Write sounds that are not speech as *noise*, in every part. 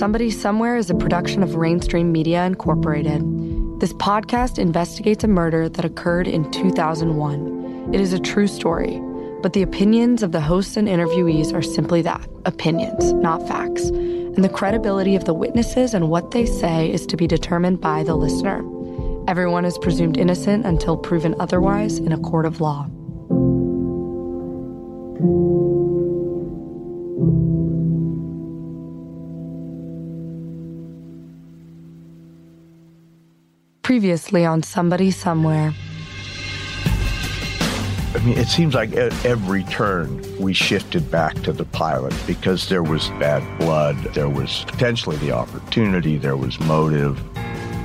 Somebody Somewhere is a production of Rainstream Media Incorporated. This podcast investigates a murder that occurred in 2001. It is a true story, but the opinions of the hosts and interviewees are simply that opinions, not facts. And the credibility of the witnesses and what they say is to be determined by the listener. Everyone is presumed innocent until proven otherwise in a court of law. Previously on Somebody Somewhere. I mean, it seems like at every turn we shifted back to the pilot because there was bad blood, there was potentially the opportunity, there was motive.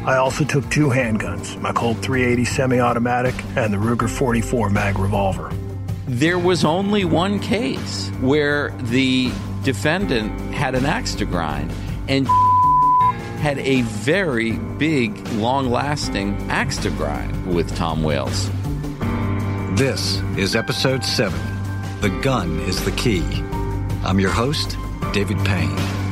I also took two handguns my Colt 380 semi automatic and the Ruger 44 mag revolver. There was only one case where the defendant had an axe to grind and had a very big, long lasting axe to grind with Tom Wales. This is episode 7 The Gun is the Key. I'm your host, David Payne.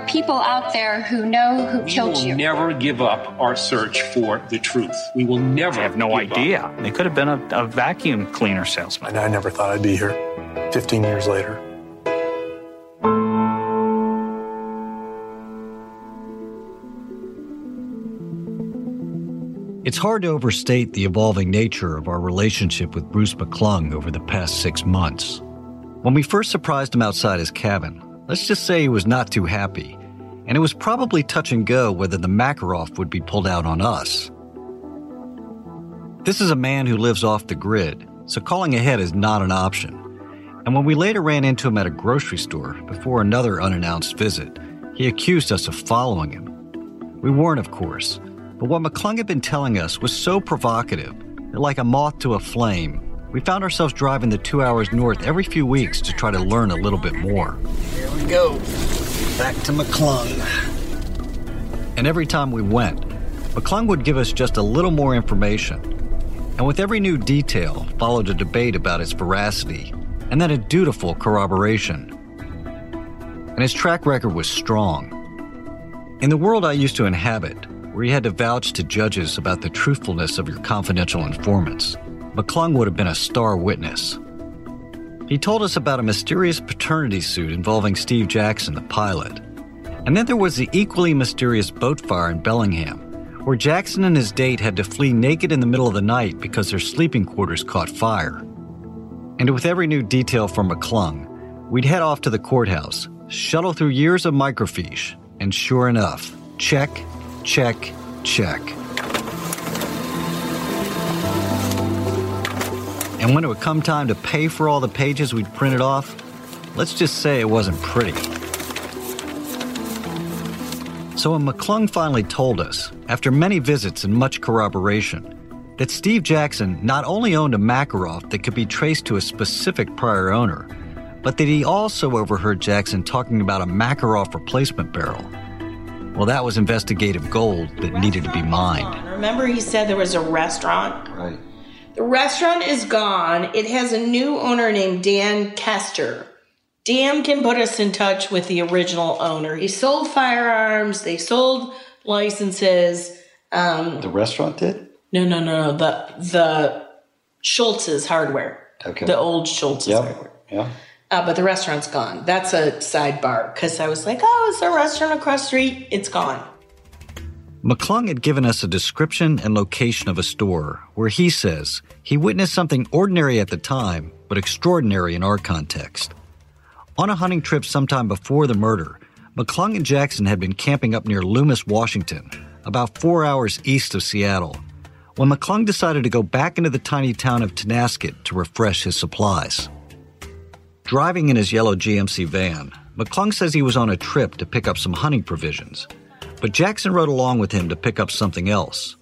Are people out there who know who We killed you. We will you. never give up our search for the truth. We will never I have no give up. idea. They could have been a, a vacuum cleaner salesman. And I never thought I'd be here 15 years later. It's hard to overstate the evolving nature of our relationship with Bruce McClung over the past six months. When we first surprised him outside his cabin, let's just say he was not too happy, and it was probably touch and go whether the Makarov would be pulled out on us. This is a man who lives off the grid, so calling ahead is not an option. And when we later ran into him at a grocery store before another unannounced visit, he accused us of following him. We weren't, of course, but what McClung had been telling us was so provocative that, like a moth to a flame, we found ourselves driving the two hours north every few weeks to try to learn a little bit more. Here we go. Back to McClung. And every time we went, McClung would give us just a little more information. And with every new detail followed a debate about its veracity, and then a dutiful corroboration. And his track record was strong. In the world I used to inhabit, where you had to vouch to judges about the truthfulness of your confidential informants, McClung would have been a star witness. He told us about a mysterious paternity suit involving Steve Jackson, the pilot. And then there was the equally mysterious boat fire in Bellingham, where Jackson and his date had to flee naked in the middle of the night because their sleeping quarters caught fire. And with every new detail from McClung, we'd head off to the courthouse, shuttle through years of microfiche, and sure enough, check, check, check. And when it would come time to pay for all the pages we'd printed off, let's just say it wasn't pretty. So when McClung finally told us, after many visits and much corroboration, that Steve Jackson not only owned a Makarov that could be traced to a specific prior owner, but that he also overheard Jackson talking about a Makarov replacement barrel. Well, that was investigative gold that needed to be mined. Remember, he said there was a restaurant? Right. The restaurant is gone. It has a new owner named Dan Kester. Dan can put us in touch with the original owner. He sold firearms, they sold licenses. Um, The restaurant did? no, no, no, no. The, the Schultz's hardware. Okay. The old Schultz's Yep. hardware. Yeah. Uh, but the restaurant's gone. That's a sidebar because I was like, oh, it's a restaurant across the street. It's gone. McClung had given us a description and location of a store where he says he witnessed something ordinary at the time, but extraordinary in our context. On a hunting trip sometime before the murder, McClung and Jackson had been camping up near Loomis, Washington, about four hours east of Seattle, when McClung decided to go back into the tiny town of Tonasket to refresh his supplies. Driving in his yellow GMC van, McClung says he was on a trip to pick up some hunting provisions, but Jackson rode along with him to pick up something else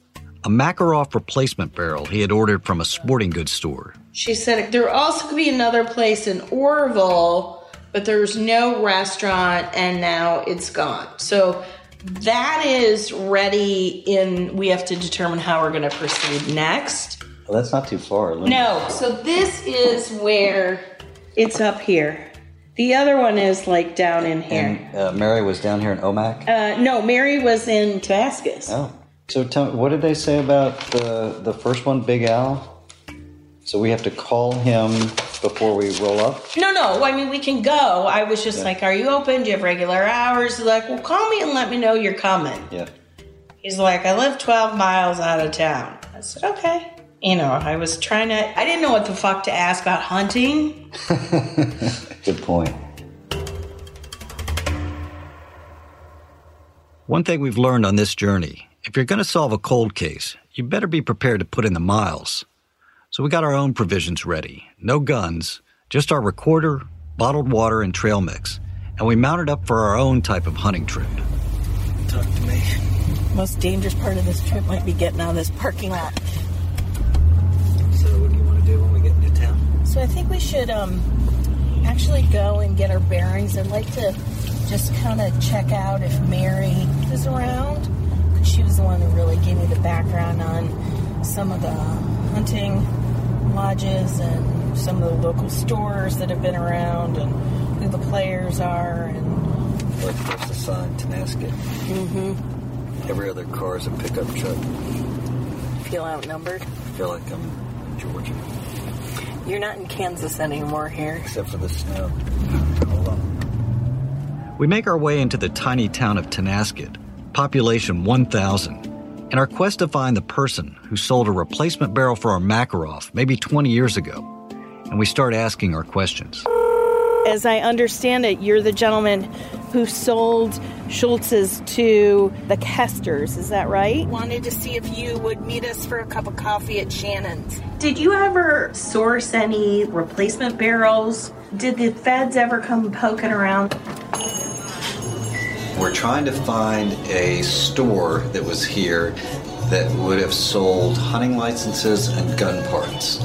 a Makarov replacement barrel he had ordered from a sporting goods store. She said there also could be another place in Oroville, but there's no restaurant and now it's gone. So That is ready in, we have to determine how we're going to proceed next. Well, that's not too far. No, so this is where it's up here. The other one is like down in here. And uh, Mary was down here in Omak? Uh, no, Mary was in Tabascus. Oh. So tell me, what did they say about the, the first one, Big Al? So we have to call him before we roll up? No, no. I mean, we can go. I was just Yeah. like, "Are you open? Do you have regular hours?" He's like, "Well, call me and let me know you're coming." Yeah. He's like, "I live 12 miles out of town." I said, "Okay." You know, I was trying to. I didn't know what the fuck to ask about hunting. *laughs* Good point. One thing we've learned on this journey if you're going to solve a cold case, you better be prepared to put in the miles. So we got our own provisions ready no guns, just our recorder, bottled water, and trail mix. And we mounted up for our own type of hunting trip. Talk to me. Most dangerous part of this trip might be getting out of this parking lot. So, what do you want to do when we get into town? So I think we should um actually go and get our bearings. I'd like to just kind of check out if Mary is around. 'cause She was the one who really gave me the background on some of the hunting lodges and some of the local stores that have been around and who the players are and Like there's the sign, Tonasket. mm-hmm. Every other car is a pickup truck. feel outnumbered. I feel like I'm in Georgia, You're not in Kansas anymore here. except for the snow. Hold on. We make our way into the tiny town of Tonasket, population 1,000, in our quest to find the person who sold a replacement barrel for our Makarov maybe 20 years ago. And we start asking our questions. As I understand it, you're the gentleman who sold Schultz's to the Kesters, is that right? Wanted to see if you would meet us for a cup of coffee at Shannon's. Did you ever source any replacement barrels? Did the feds ever come poking around? We're trying to find a store that was here that would have sold hunting licenses and gun parts.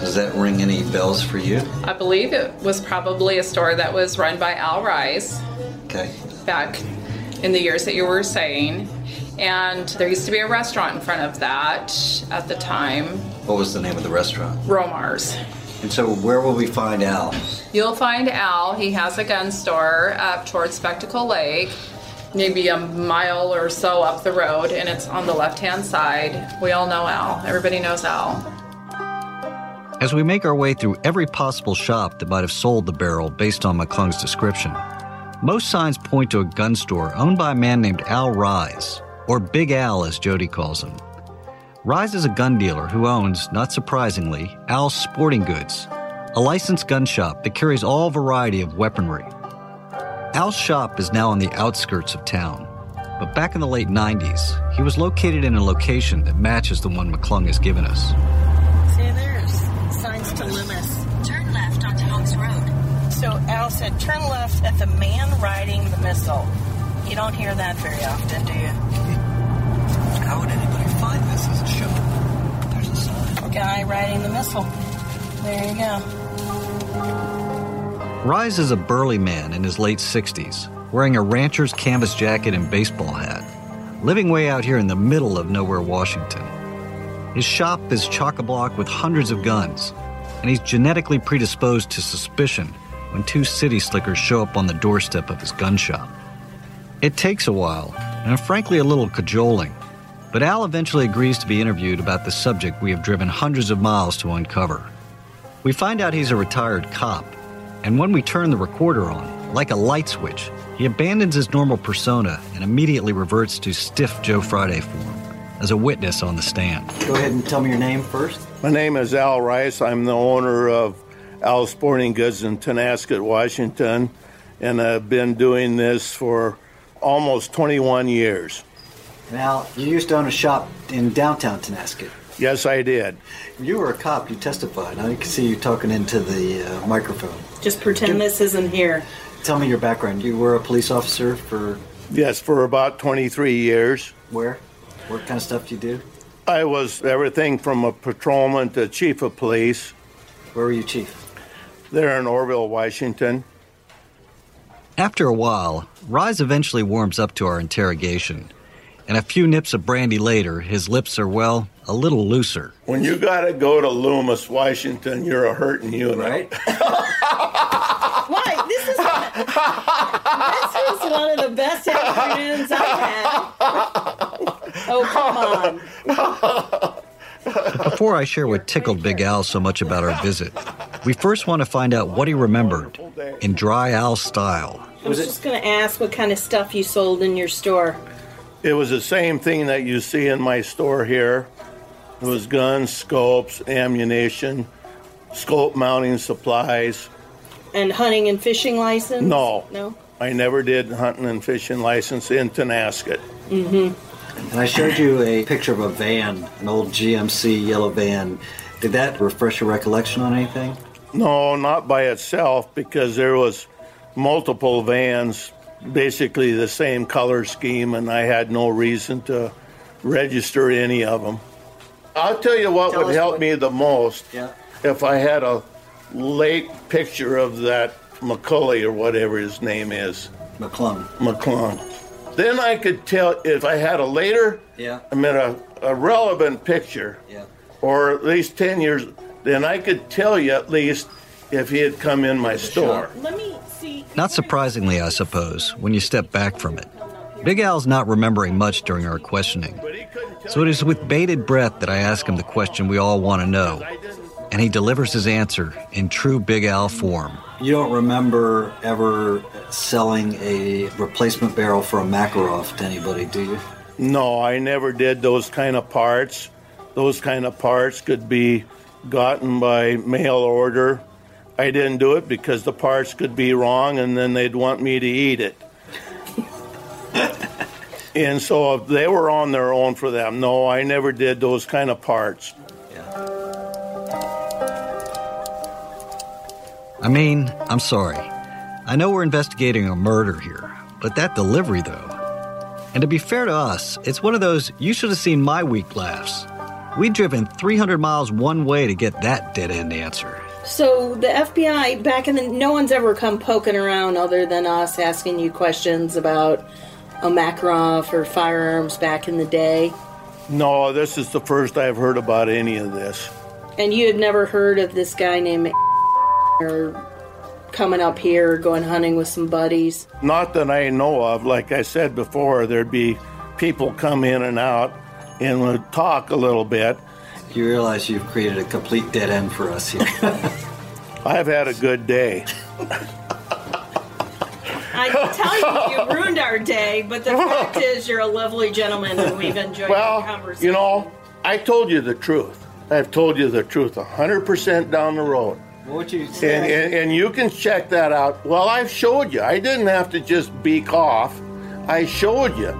Does that ring any bells for you? I believe it was probably a store that was run by Al Rice Okay. back in the years that you were saying. And there used to be a restaurant in front of that at the time, What was the name of the restaurant? Romar's. And so, where will we find Al? You'll find Al. He has a gun store up towards Spectacle Lake, maybe a mile or so up the road, and it's on the left hand side. We all know Al. Everybody knows Al. As we make our way through every possible shop that might have sold the barrel based on McClung's description, most signs point to a gun store owned by a man named Al Rise, or Big Al as Jody calls him. Rise is a gun dealer who owns, not surprisingly, Al's Sporting Goods, a licensed gun shop that carries all variety of weaponry. Al's shop is now on the outskirts of town, but back in the late 90s, he was located in a location that matches the one McClung has given us. So Al said, turn left at the man riding the missile. You don't hear that very often, do you? How would anybody find this as a show? There's a sign. Guy riding the missile. There you go. Rise is a burly man in his late 60s, wearing a rancher's canvas jacket and baseball hat, living way out here in the middle of nowhere, Washington. His shop is chock a block with hundreds of guns, and he's genetically predisposed to suspicion when two city slickers show up on the doorstep of his gun shop. It takes a while, and frankly a little cajoling, but Al eventually agrees to be interviewed about the subject we have driven hundreds of miles to uncover. We find out he's a retired cop, and when we turn the recorder on, like a light switch, he abandons his normal persona and immediately reverts to stiff Joe Friday form as a witness on the stand. Go ahead and tell me your name first. My name is Al Rice. I'm the owner of Al Sporting Goods in Tonasket, Washington, and I've been doing this for almost 21 years. Now, you used to own a shop in downtown Tonasket. Yes, I did. You were a cop. You testified. Now you can see you talking into the uh, microphone. Just pretend this isn't here. Tell me your background. You were a police officer for Yes, for about 23 years. where? What kind of stuff do you do? I was everything from a patrolman to chief of police. Where were you chief? There in Oroville, Washington. After a while, Rise eventually warms up to our interrogation. And a few nips of brandy later, his lips are, well, a little looser. When you got to go to Loomis, Washington, you're a hurting unit. Right? *laughs* Why? This is this is one of the best afternoons I've had. Oh come on! Before I share what tickled Big Al so much about our visit, we first want to find out what he remembered in dry Al style. I was just going to ask what kind of stuff you sold in your store. It was the same thing that you see in my store here. It was guns, scopes, ammunition, scope mounting supplies. And hunting and fishing license? No. No? I never did hunting and fishing license in Tonasket. Mm-hmm. And I showed you a picture of a van, an old GMC yellow van. Did that refresh your recollection on anything? No, not by itself, because there was multiple vans, basically the same color scheme, and I had no reason to register any of them. I'll tell you what Tell would help what- me the most Yeah. if I had a late picture of that McCulley or whatever his name is. McClung. McClung. Then I could tell if I had a later, Yeah. I mean a, a relevant picture, Yeah. or at least 10 years, then I could tell you at least if he had come in my store. Let me see. Not surprisingly, I suppose, when you step back from it. Big Al's not remembering much during our questioning. So it is with bated breath that I ask him the question we all want to know. And he delivers his answer in true Big Al form. You don't remember ever selling a replacement barrel for a Makarov to anybody, do you? No, I never did those kind of parts. Those kind of parts could be gotten by mail order. I didn't do it because the parts could be wrong and then they'd want me to eat it. *laughs* and so if they were on their own for them. No, I never did those kind of parts. Yeah. I mean, I'm sorry. I know we're investigating a murder here, but that delivery, though. And to be fair to us, it's one of those you should have seen my weak laughs. We'd driven 300 miles one way to get that dead end answer. So the FBI back in the no one's ever come poking around other than us asking you questions about a Makarov or firearms back in the day. No, this is the first I've heard about any of this. And you had never heard of this guy named *laughs* or coming up here going hunting with some buddies. Not that I know of. Like I said before, there'd be people come in and out and we'll talk a little bit. You realize you've created a complete dead end for us here. *laughs* I've had a good day. I can tell you, you ruined our day, but the fact is, you're a lovely gentleman, and we've enjoyed Well, our conversation. you know, I told you the truth. I've told you the truth 100% down the road. what would you And, say? and, and you can check that out. Well, I've showed you. I didn't have to just beak off. I showed you.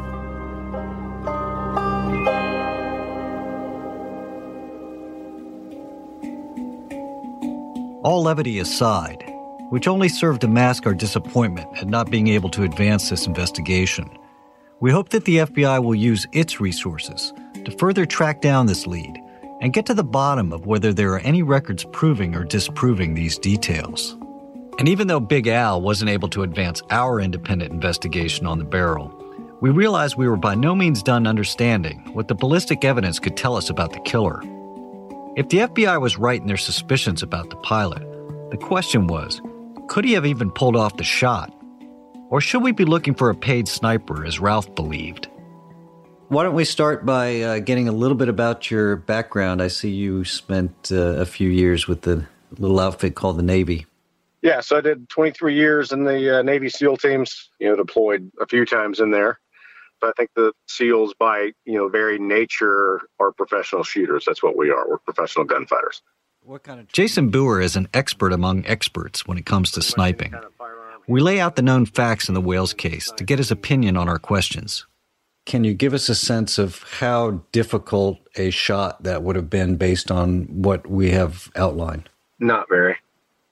All levity aside, which only served to mask our disappointment at not being able to advance this investigation, we hope that the FBI will use its resources to further track down this lead and get to the bottom of whether there are any records proving or disproving these details. And even though Big Al wasn't able to advance our independent investigation on the barrel, we realized we were by no means done understanding what the ballistic evidence could tell us about the killer. If the FBI was right in their suspicions about the pilot, the question was could he have even pulled off the shot? Or should we be looking for a paid sniper, as Ralph believed? Why don't we start by uh, getting a little bit about your background? I see you spent uh, a few years with the little outfit called the Navy. Yeah, so I did 23 years in the uh, Navy SEAL teams. You know, deployed a few times in there. But I think the SEALs, by you know very nature, are professional shooters. That's what we are. We're professional gunfighters. What kind of Jason Boer is an expert among experts when it comes to sniping. We lay out the known facts in the Wales case to get his opinion on our questions. Can you give us a sense of how difficult a shot that would have been based on what we have outlined? Not very,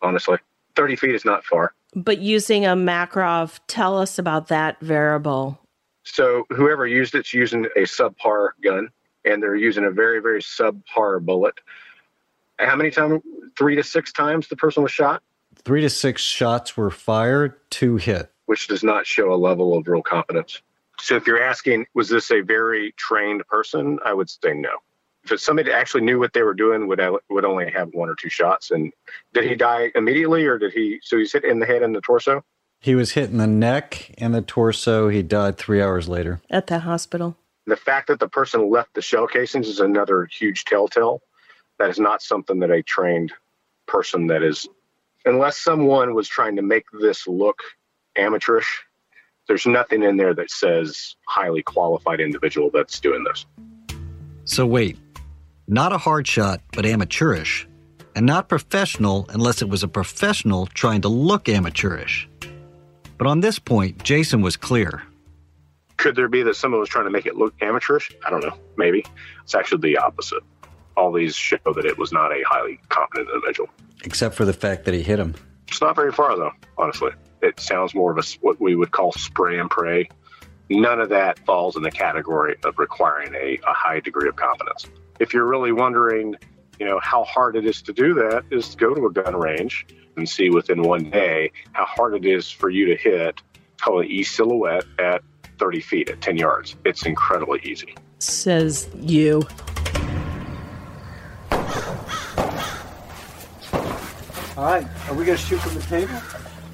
honestly. 30 feet is not far. But using a Makarov, tell us about that variable. So whoever used it's using a subpar gun, and they're using a very very subpar bullet. How many times? Three to six times the person was shot. Three to six shots were fired, two hit. which does not show a level of real competence. So if you're asking, was this a very trained person? I would say no. If it's somebody that actually knew what they were doing, would would only have one or two shots. And did he die immediately, or did he? So he's hit in the head and the torso. He was hit in the neck and the torso. He died three hours later at the hospital. The fact that the person left the shell casings is another huge telltale. That is not something that a trained person that is, unless someone was trying to make this look amateurish, there's nothing in there that says highly qualified individual that's doing this. So wait, not a hard shot, but amateurish, and not professional unless it was a professional trying to look amateurish. But on this point, Jason was clear. Could there be that someone was trying to make it look amateurish? I don't know. Maybe. It's actually the opposite. All these show that it was not a highly competent individual. Except for the fact that he hit him. It's not very far, though, honestly. It sounds more of a, what we would call spray and pray. None of that falls in the category of requiring a, a high degree of competence. If you're really wondering, you know, how hard it is to do that, is to go to a gun range and see within one day how hard it is for you to hit, call it E silhouette at 30 feet at 10 yards. It's incredibly easy. Says you. All right, are we going to shoot from the table?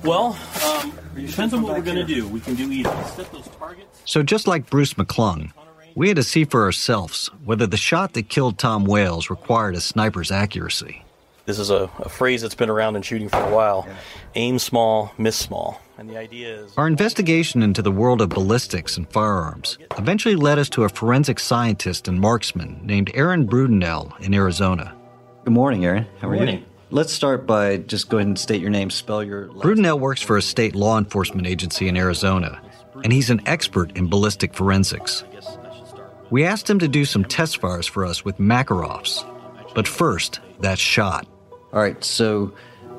Well, um, depends on what we're going to do. We can do either. Set those targets. So, just like Bruce McClung, we had to see for ourselves whether the shot that killed Tom Wales required a sniper's accuracy. This is a, a phrase that's been around in shooting for a while yeah. aim small, miss small. And the idea is. Our investigation into the world of ballistics and firearms eventually led us to a forensic scientist and marksman named Aaron Brudenell in Arizona. Good morning, Aaron. How are Good morning. you? Let's start by just go ahead and state your name, spell your. Brudenell works for a state law enforcement agency in Arizona, and he's an expert in ballistic forensics. Uh, We asked him to do some test fires for us with Makarovs, but first, that shot. All right, so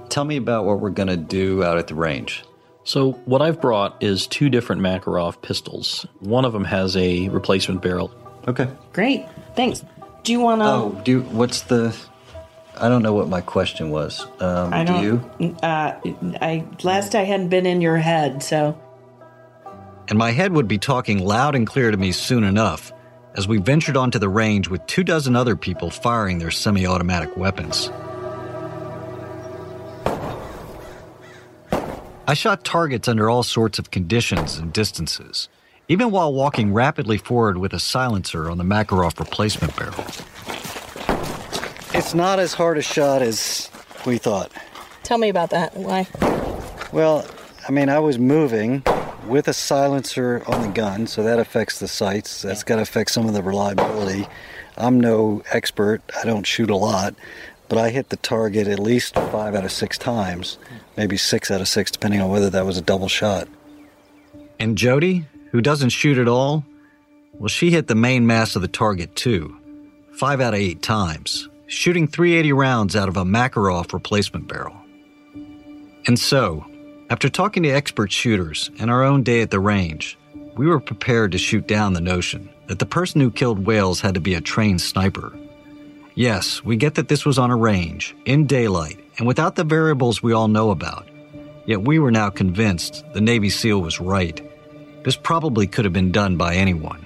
tell me about what we're going to do out at the range. So, what I've brought is two different Makarov pistols. One of them has a replacement barrel. Okay. Great. Thanks. Do you want to? Oh, do you, what's the I don't know what my question was. Um, I don't. Do you? Uh, I last I hadn't been in your head, so. And my head would be talking loud and clear to me soon enough, as we ventured onto the range with two dozen other people firing their semi-automatic weapons. I shot targets under all sorts of conditions and distances, even while walking rapidly forward with a silencer on the Makarov replacement barrel. It's not as hard a shot as we thought. Tell me about that. Why? Well, I mean, I was moving with a silencer on the gun, so that affects the sights. That's got to affect some of the reliability. I'm no expert, I don't shoot a lot, but I hit the target at least five out of six times, maybe six out of six, depending on whether that was a double shot. And Jody, who doesn't shoot at all, well, she hit the main mass of the target too, five out of eight times shooting 380 rounds out of a Makarov replacement barrel. And so, after talking to expert shooters and our own day at the range, we were prepared to shoot down the notion that the person who killed Wales had to be a trained sniper. Yes, we get that this was on a range, in daylight, and without the variables we all know about. Yet we were now convinced the Navy SEAL was right. This probably could have been done by anyone.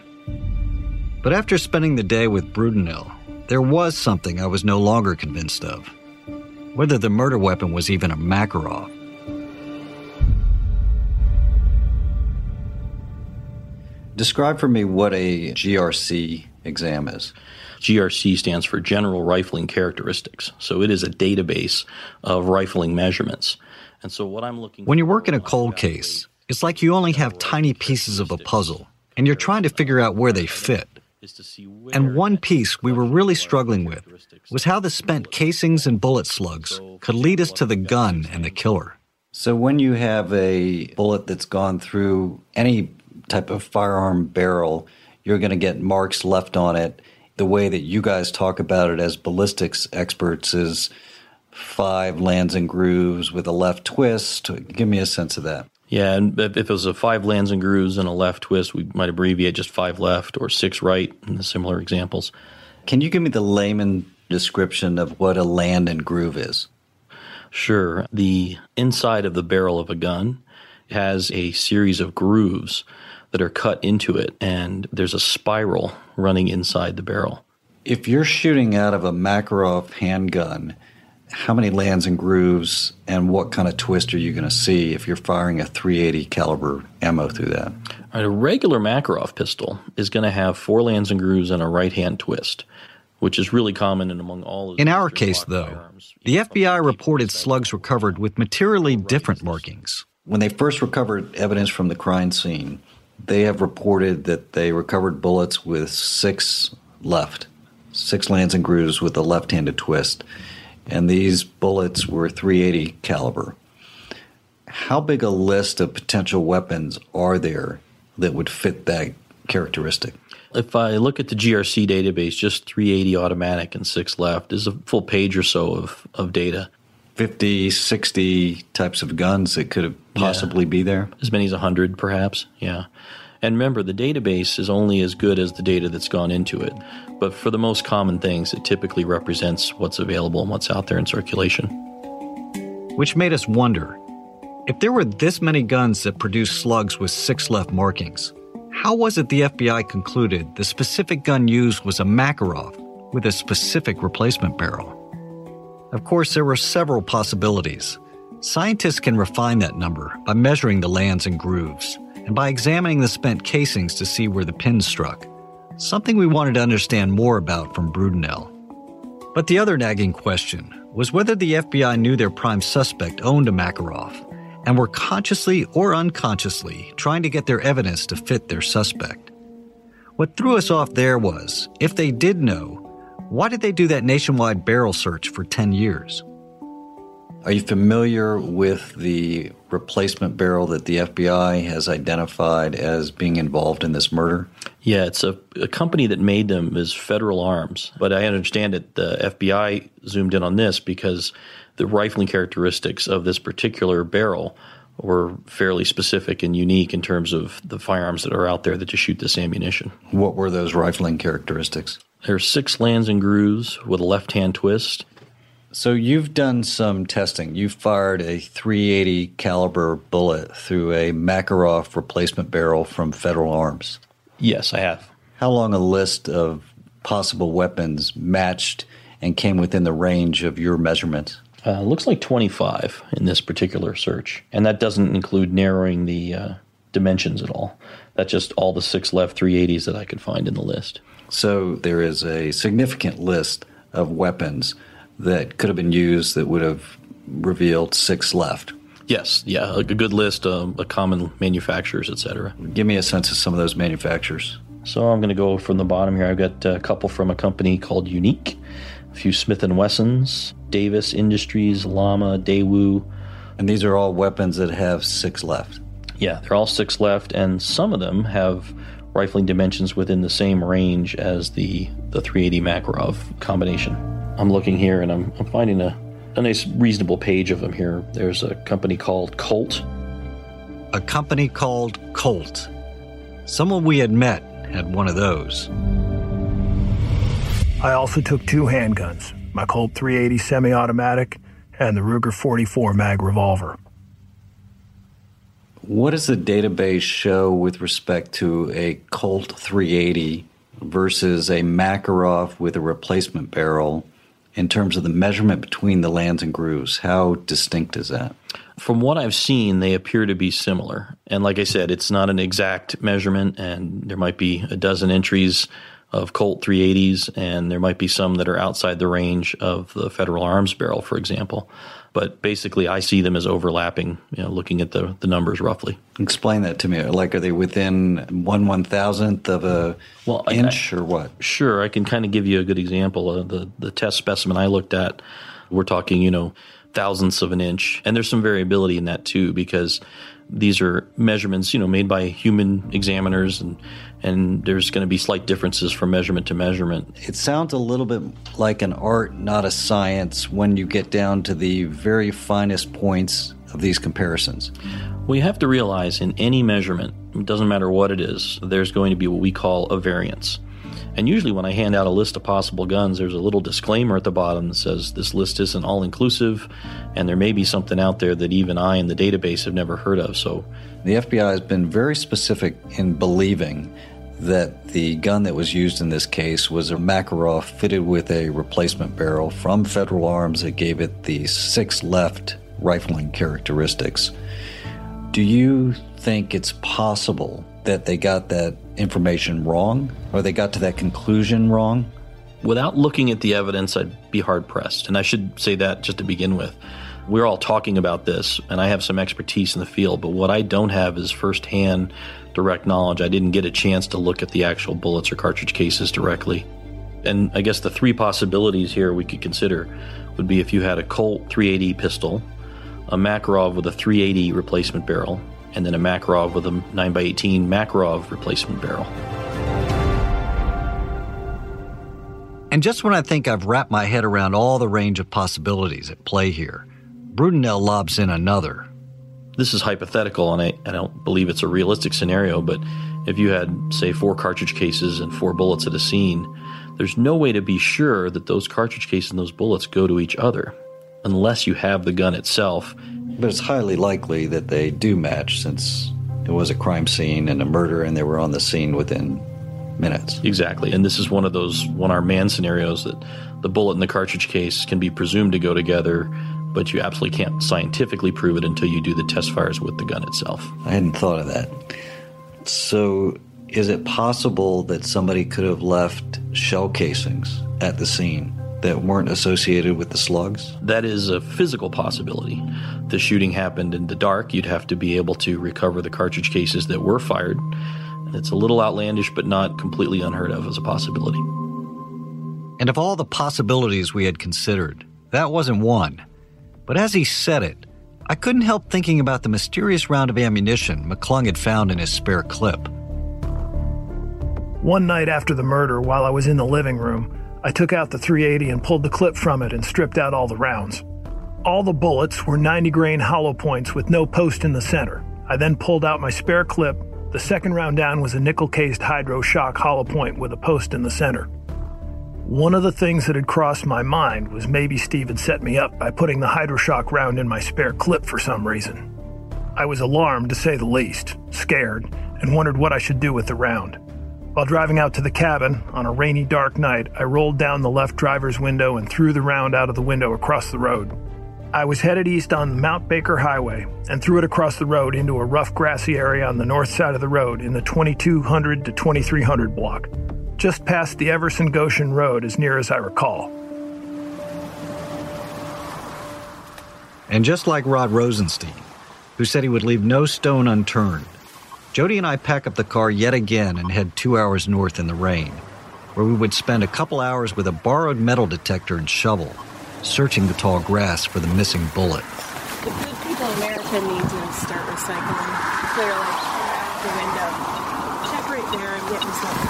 But after spending the day with Brudenell, there was something I was no longer convinced of. Whether the murder weapon was even a Makarov. Describe for me what a GRC exam is. GRC stands for General Rifling Characteristics. So it is a database of rifling measurements. And so what I'm looking When you work in a cold case, it's like you only have tiny pieces of a puzzle and you're trying to figure out where they fit. And one piece we were really struggling with was how the spent casings and bullet slugs could lead us to the gun and the killer. So, when you have a bullet that's gone through any type of firearm barrel, you're going to get marks left on it. The way that you guys talk about it as ballistics experts is five lands and grooves with a left twist. Give me a sense of that. Yeah, and if it was a five lands and grooves and a left twist, we might abbreviate just five left or six right in the similar examples. Can you give me the layman description of what a land and groove is? Sure. The inside of the barrel of a gun has a series of grooves that are cut into it, and there's a spiral running inside the barrel. If you're shooting out of a Makarov handgun, how many lands and grooves and what kind of twist are you going to see if you're firing a 380 caliber ammo through that? Right, a regular Makarov pistol is going to have four lands and grooves and a right hand twist, which is really common in among all of In our case, though, the FBI reported slugs recovered with materially different markings. When they first recovered evidence from the crime scene, they have reported that they recovered bullets with six left, six lands and grooves with a left handed twist. And these bullets were 380 caliber. How big a list of potential weapons are there that would fit that characteristic? If I look at the GRC database, just 380 automatic and six left is a full page or so of, of data. 50, 60 types of guns that could have possibly yeah. be there? As many as 100, perhaps, yeah. And remember, the database is only as good as the data that's gone into it. But for the most common things, it typically represents what's available and what's out there in circulation. Which made us wonder if there were this many guns that produced slugs with six left markings, how was it the FBI concluded the specific gun used was a Makarov with a specific replacement barrel? Of course, there were several possibilities. Scientists can refine that number by measuring the lands and grooves and by examining the spent casings to see where the pins struck, something we wanted to understand more about from Brudenell. But the other nagging question was whether the FBI knew their prime suspect owned a Makarov and were consciously or unconsciously trying to get their evidence to fit their suspect. What threw us off there was, if they did know, why did they do that nationwide barrel search for 10 years? Are you familiar with the replacement barrel that the FBI has identified as being involved in this murder? Yeah, it's a, a, company that made them is Federal Arms. But I understand that the FBI zoomed in on this because the rifling characteristics of this particular barrel were fairly specific and unique in terms of the firearms that are out there that just shoot this ammunition. What were those rifling characteristics? There's six lands and grooves with a left hand twist so you've done some testing. You fired a 380 caliber bullet through a Makarov replacement barrel from Federal Arms. Yes, I have. How long a list of possible weapons matched and came within the range of your measurements? Uh, looks like 25 in this particular search, and that doesn't include narrowing the uh, dimensions at all. That's just all the six left 380s that I could find in the list. So there is a significant list of weapons that could have been used that would have revealed six left. Yes, yeah, a good list of uh, common manufacturers, etc. Give me a sense of some of those manufacturers. So I'm going to go from the bottom here. I've got a couple from a company called Unique, a few Smith and Wessons, Davis Industries, Llama, Daewoo, and these are all weapons that have six left. Yeah, they're all six left, and some of them have rifling dimensions within the same range as the the 380 Makarov combination. I'm looking here and I'm, I'm finding a, a nice, reasonable page of them here. There's a company called Colt. A company called Colt. Someone we had met had one of those. I also took two handguns my Colt 380 semi automatic and the Ruger 44 mag revolver. What does the database show with respect to a Colt 380 versus a Makarov with a replacement barrel in terms of the measurement between the lands and grooves? How distinct is that? From what I've seen, they appear to be similar. And like I said, it's not an exact measurement, and there might be a dozen entries of Colt 380s, and there might be some that are outside the range of the Federal Arms barrel, for example. But basically, I see them as overlapping, you know, looking at the, the numbers roughly. Explain that to me. Like, are they within one one thousandth of a well, inch I, or what? Sure. I can kind of give you a good example. of the, the test specimen I looked at, we're talking, you know, thousandths of an inch. And there's some variability in that too, because these are measurements, you know, made by human examiners and and there's going to be slight differences from measurement to measurement. It sounds a little bit like an art, not a science, when you get down to the very finest points of these comparisons. We have to realize in any measurement, it doesn't matter what it is, there's going to be what we call a variance. And usually, when I hand out a list of possible guns, there's a little disclaimer at the bottom that says this list isn't all inclusive, and there may be something out there that even I in the database have never heard of. So, the FBI has been very specific in believing that the gun that was used in this case was a Makarov fitted with a replacement barrel from Federal Arms that gave it the six left rifling characteristics. Do you think it's possible that they got that information wrong or they got to that conclusion wrong? Without looking at the evidence, I'd be hard pressed. And I should say that just to begin with. We're all talking about this, and I have some expertise in the field, but what I don't have is firsthand direct knowledge. I didn't get a chance to look at the actual bullets or cartridge cases directly. And I guess the three possibilities here we could consider would be if you had a Colt 380 pistol, a Makarov with a 380 replacement barrel, and then a Makarov with a 9x18 Makarov replacement barrel. And just when I think I've wrapped my head around all the range of possibilities at play here, Brudenell lobs in another. This is hypothetical, and I, I don't believe it's a realistic scenario, but if you had, say, four cartridge cases and four bullets at a scene, there's no way to be sure that those cartridge cases and those bullets go to each other unless you have the gun itself. But it's highly likely that they do match since it was a crime scene and a murder and they were on the scene within minutes. Exactly. And this is one of those one armed man scenarios that the bullet and the cartridge case can be presumed to go together, but you absolutely can't scientifically prove it until you do the test fires with the gun itself. I hadn't thought of that. So, is it possible that somebody could have left shell casings at the scene that weren't associated with the slugs? That is a physical possibility. The shooting happened in the dark. You'd have to be able to recover the cartridge cases that were fired. It's a little outlandish, but not completely unheard of as a possibility. And of all the possibilities we had considered, that wasn't one. But as he said it, I couldn't help thinking about the mysterious round of ammunition McClung had found in his spare clip. One night after the murder, while I was in the living room, I took out the 380 and pulled the clip from it and stripped out all the rounds. All the bullets were 90 grain hollow points with no post in the center. I then pulled out my spare clip. The second round down was a nickel cased Hydra-Shok hollow point with a post in the center. One of the things that had crossed my mind was maybe Steve had set me up by putting the Hydra-Shok round in my spare clip for some reason. I was alarmed, to say the least, scared, and wondered what I should do with the round. While driving out to the cabin on a rainy, dark night, I rolled down the left driver's window and threw the round out of the window across the road. I was headed east on Mount Baker Highway and threw it across the road into a rough grassy area on the north side of the road in the 2200 to 2300 block, just past the Everson Goshen Road as near as I recall. And just like Rod Rosenstein, who said he would leave no stone unturned, Jody and I pack up the car yet again and head two hours north in the rain, where we would spend a couple hours with a borrowed metal detector and shovel, searching the tall grass for the missing bullet. The good people in America need to start recycling. Clearly, the window. Check right there and get me something.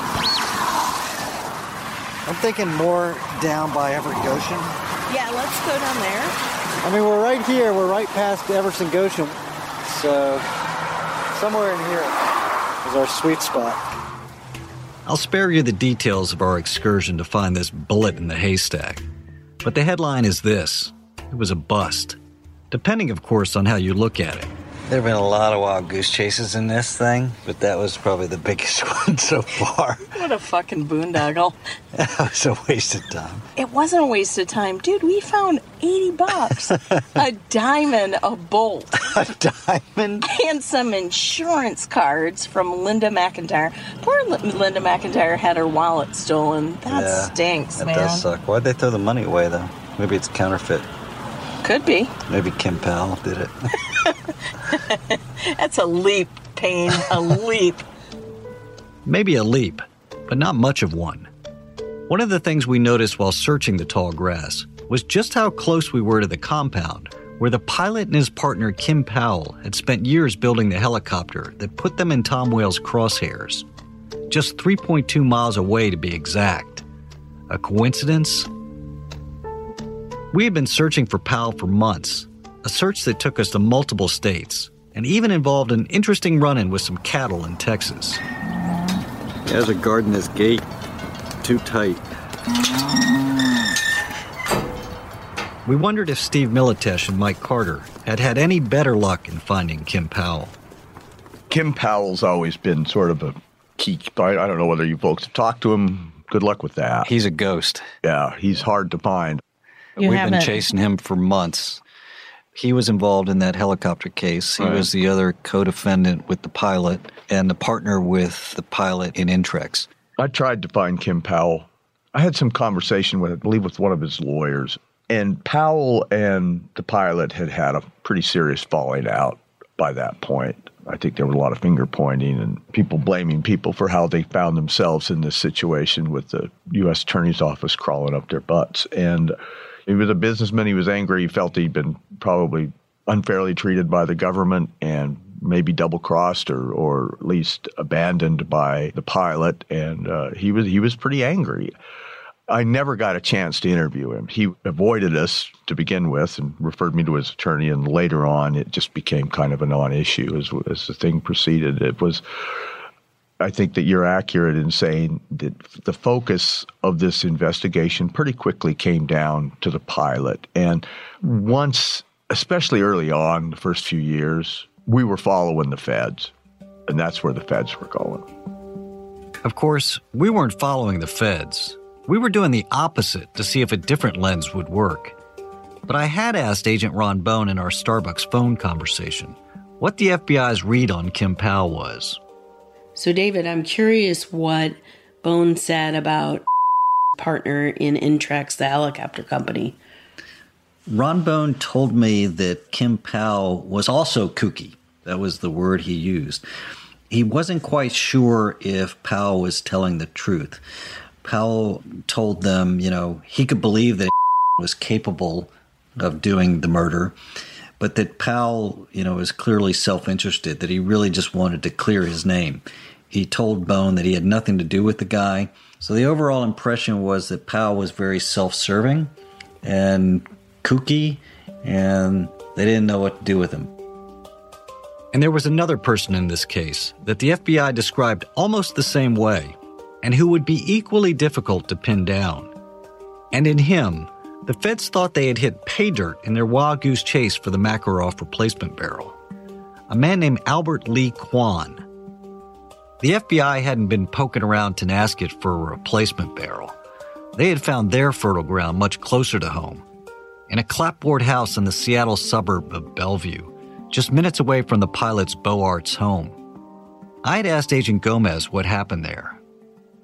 I'm thinking more down by Everett Goshen. Yeah, let's go down there. I mean, we're right here. We're right past Everson Goshen. So somewhere in here is our sweet spot. I'll spare you the details of our excursion to find this bullet in the haystack. But the headline is this it was a bust. Depending, of course, on how you look at it. There have been a lot of wild goose chases in this thing, but that was probably the biggest *laughs* one so far. What a fucking boondoggle. *laughs* That was a waste of time. It wasn't a waste of time. Dude, we found 80 bucks. a *laughs* diamond, a bolt. A diamond? And some insurance cards from Linda McIntyre. Poor Linda McIntyre had her wallet stolen. That Yeah, stinks, That man. does suck. Why'd they throw the money away, though? Maybe it's counterfeit. Could be. Maybe Kim Powell did it. *laughs* That's a leap, Payne. A leap. Maybe a leap, but not much of one. One of the things we noticed while searching the tall grass was just how close we were to the compound where the pilot and his partner Kim Powell had spent years building the helicopter that put them in Tom Wales' crosshairs. Just 3.2 miles away to be exact. A coincidence? We had been searching for Powell for months, a search that took us to multiple states and even involved an interesting run in with some cattle in Texas. There's a guard in this gate. too tight. We wondered if Steve Militesh and Mike Carter had had any better luck in finding Kim Powell. Kim Powell's always been sort of a key. I, I don't know whether you folks have talked to him. Good luck with that. He's a ghost. Yeah, he's hard to find. You We've haven't. been chasing him for months. He was involved in that helicopter case. He right. was the other co defendant with the pilot and the partner with the pilot in Intrex. I tried to find Kim Powell. I had some conversation with, I believe, with one of his lawyers. And Powell and the pilot had had a pretty serious falling out by that point. I think there was a lot of finger pointing and people blaming people for how they found themselves in this situation with the U.S. Attorney's Office crawling up their butts. And he was a businessman. He was angry. He felt he'd been probably unfairly treated by the government and maybe double crossed or, or at least abandoned by the pilot. And uh, he was he was pretty angry. I never got a chance to interview him. He avoided us to begin with and referred me to his attorney. And later on, it just became kind of a non issue as, as the thing proceeded. It was, I think that you're accurate in saying that the focus of this investigation pretty quickly came down to the pilot. And once, especially early on, the first few years, we were following the feds. And that's where the feds were going. Of course, we weren't following the feds. We were doing the opposite to see if a different lens would work. But I had asked Agent Ron Bone in our Starbucks phone conversation what the FBI's read on Kim Powell was. So, David, I'm curious what Bone said about partner in Intrax, the helicopter company. Ron Bone told me that Kim Powell was also kooky. That was the word he used. He wasn't quite sure if Powell was telling the truth. Powell told them, you know, he could believe that *laughs* was capable of doing the murder, but that Powell, you know, was clearly self interested, that he really just wanted to clear his name. He told Bone that he had nothing to do with the guy. So the overall impression was that Powell was very self serving and kooky, and they didn't know what to do with him. And there was another person in this case that the FBI described almost the same way and who would be equally difficult to pin down. And in him, the feds thought they had hit pay dirt in their wild goose chase for the Makarov replacement barrel. A man named Albert Lee Kwan. The FBI hadn't been poking around Tonasket for a replacement barrel. They had found their fertile ground much closer to home, in a clapboard house in the Seattle suburb of Bellevue, just minutes away from the pilot's Beaux Arts home. I had asked Agent Gomez what happened there,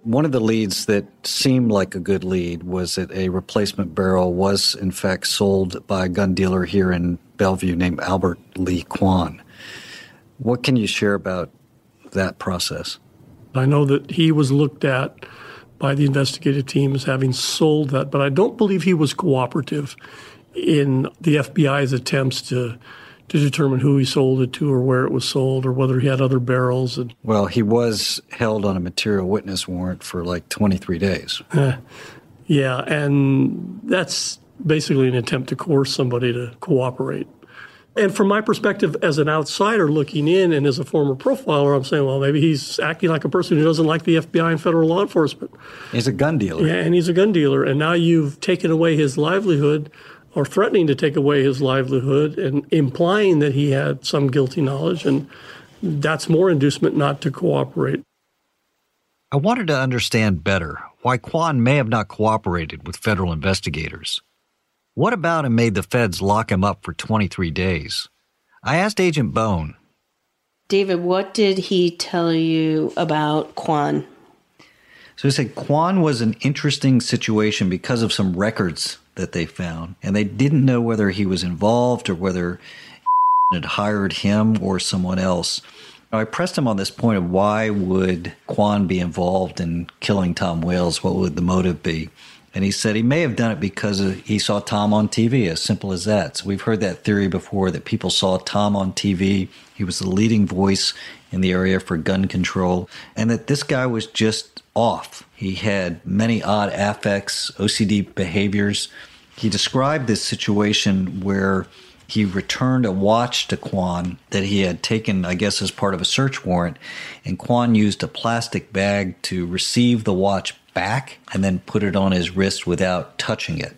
one of the leads that seemed like a good lead was that a replacement barrel was, in fact, sold by a gun dealer here in Bellevue named Albert Lee Kwan. What can you share about that process? I know that he was looked at by the investigative team as having sold that, but I don't believe he was cooperative in the FBI's attempts to to determine who he sold it to or where it was sold or whether he had other barrels. And, well, he was held on a material witness warrant for like 23 days. Uh, yeah, and that's basically an attempt to coerce somebody to cooperate. And from my perspective as an outsider looking in and as a former profiler, I'm saying, well, maybe he's acting like a person who doesn't like the FBI and federal law enforcement. He's a gun dealer. Yeah, and he's a gun dealer. And now you've taken away his livelihood or threatening to take away his livelihood and implying that he had some guilty knowledge. And that's more inducement not to cooperate. I wanted to understand better why Kwan may have not cooperated with federal investigators. What about him made the feds lock him up for 23 days? I asked Agent Bone. David, what did he tell you about Kwan? So he said Kwan was an interesting situation because of some records that they found, and they didn't know whether he was involved or whether *laughs* had hired him or someone else. I pressed him on this point of why would Kwan be involved in killing Tom Wales? What would the motive be? And he said he may have done it because he saw Tom on TV, as simple as that. So we've heard that theory before that people saw Tom on TV. He was the leading voice in the area for gun control, and that this guy was just off. He had many odd affects, OCD behaviors. He described this situation where He returned a watch to Kwan that he had taken, I guess, as part of a search warrant, and Kwan used a plastic bag to receive the watch back and then put it on his wrist without touching it.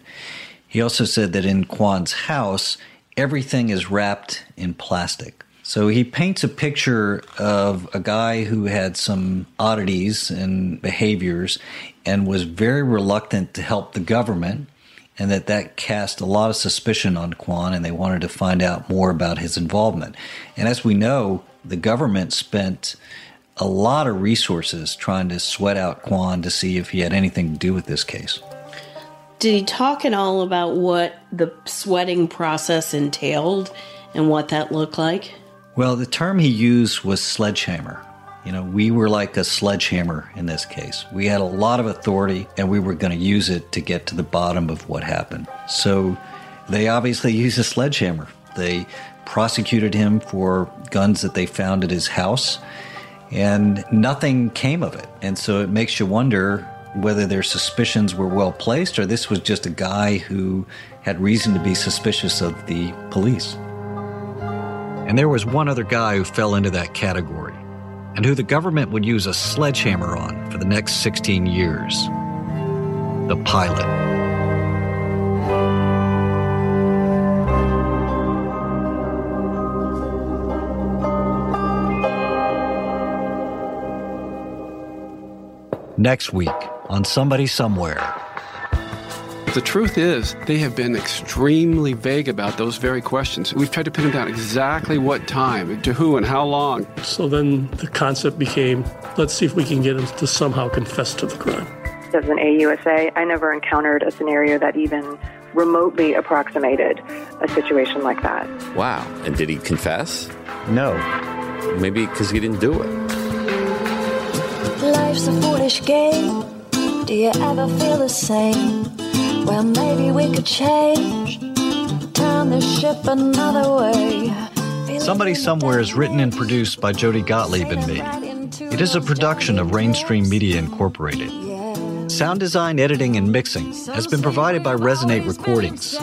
He also said that in Kwan's house, everything is wrapped in plastic. So he paints a picture of a guy who had some oddities and behaviors and was very reluctant to help the government and that that cast a lot of suspicion on Kwan, and they wanted to find out more about his involvement. And as we know, the government spent a lot of resources trying to sweat out Kwan to see if he had anything to do with this case. Did he talk at all about what the sweating process entailed and what that looked like? Well, the term he used was sledgehammer. You know, we were like a sledgehammer in this case. We had a lot of authority and we were going to use it to get to the bottom of what happened. So they obviously used a sledgehammer. They prosecuted him for guns that they found at his house and nothing came of it. And so it makes you wonder whether their suspicions were well placed or this was just a guy who had reason to be suspicious of the police. And there was one other guy who fell into that category and who the government would use a sledgehammer on for the next 16 years the pilot. Next week on Somebody Somewhere. The truth is, they have been extremely vague about those very questions. We've tried to pin them down exactly what time, to who, and how long. So then the concept became let's see if we can get him to somehow confess to the crime. As an AUSA, I never encountered a scenario that even remotely approximated a situation like that. Wow. And did he confess? No. Maybe because he didn't do it. Life's a foolish game. Do you ever feel the same? Well, maybe we could change, turn the ship another way. Somebody Somewhere is written and produced by Jody Gottlieb and me. It is a production of Rainstream Media Incorporated. Sound design, editing, and mixing has been provided by Resonate Recordings.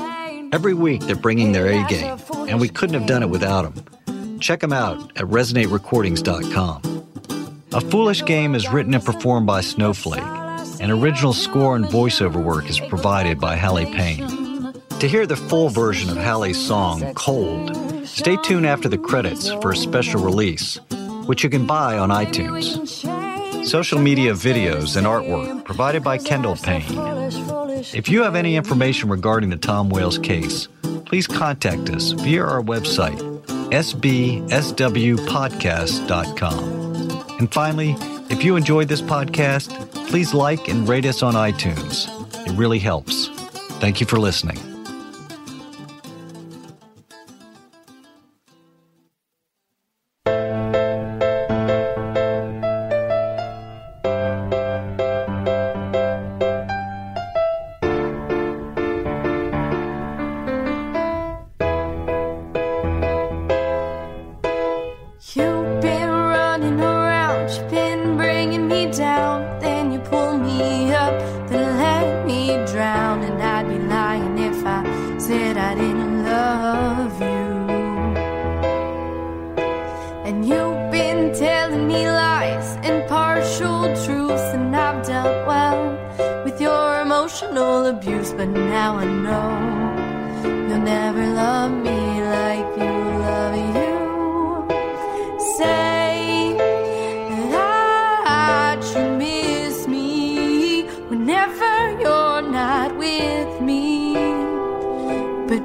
Every week they're bringing their A game, and we couldn't have done it without them. Check them out at resonaterecordings.com. A Foolish Game is written and performed by Snowflake. An original score and voiceover work is provided by Hallie Payne. To hear the full version of Hallie's song, Cold, stay tuned after the credits for a special release, which you can buy on iTunes. Social media videos and artwork provided by Kendall Payne. If you have any information regarding the Tom Wales case, please contact us via our website, sbswpodcast.com. And finally, if you enjoyed this podcast, please like and rate us on iTunes. It really helps. Thank you for listening.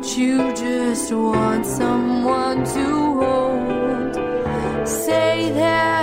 But you just want someone to hold. Say that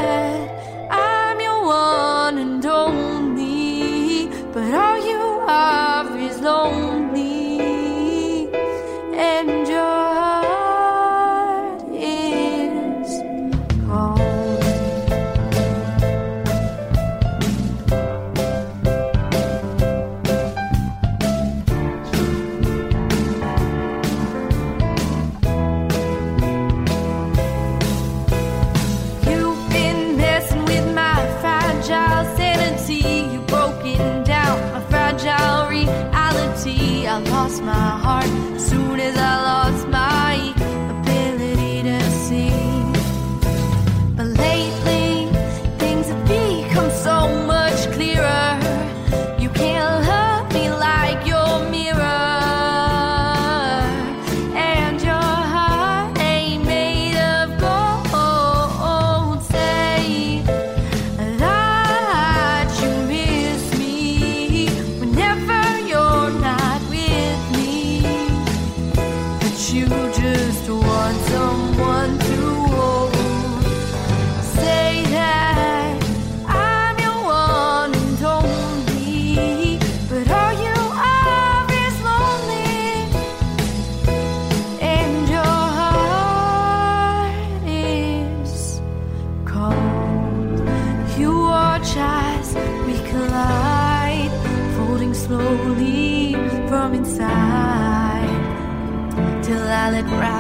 till I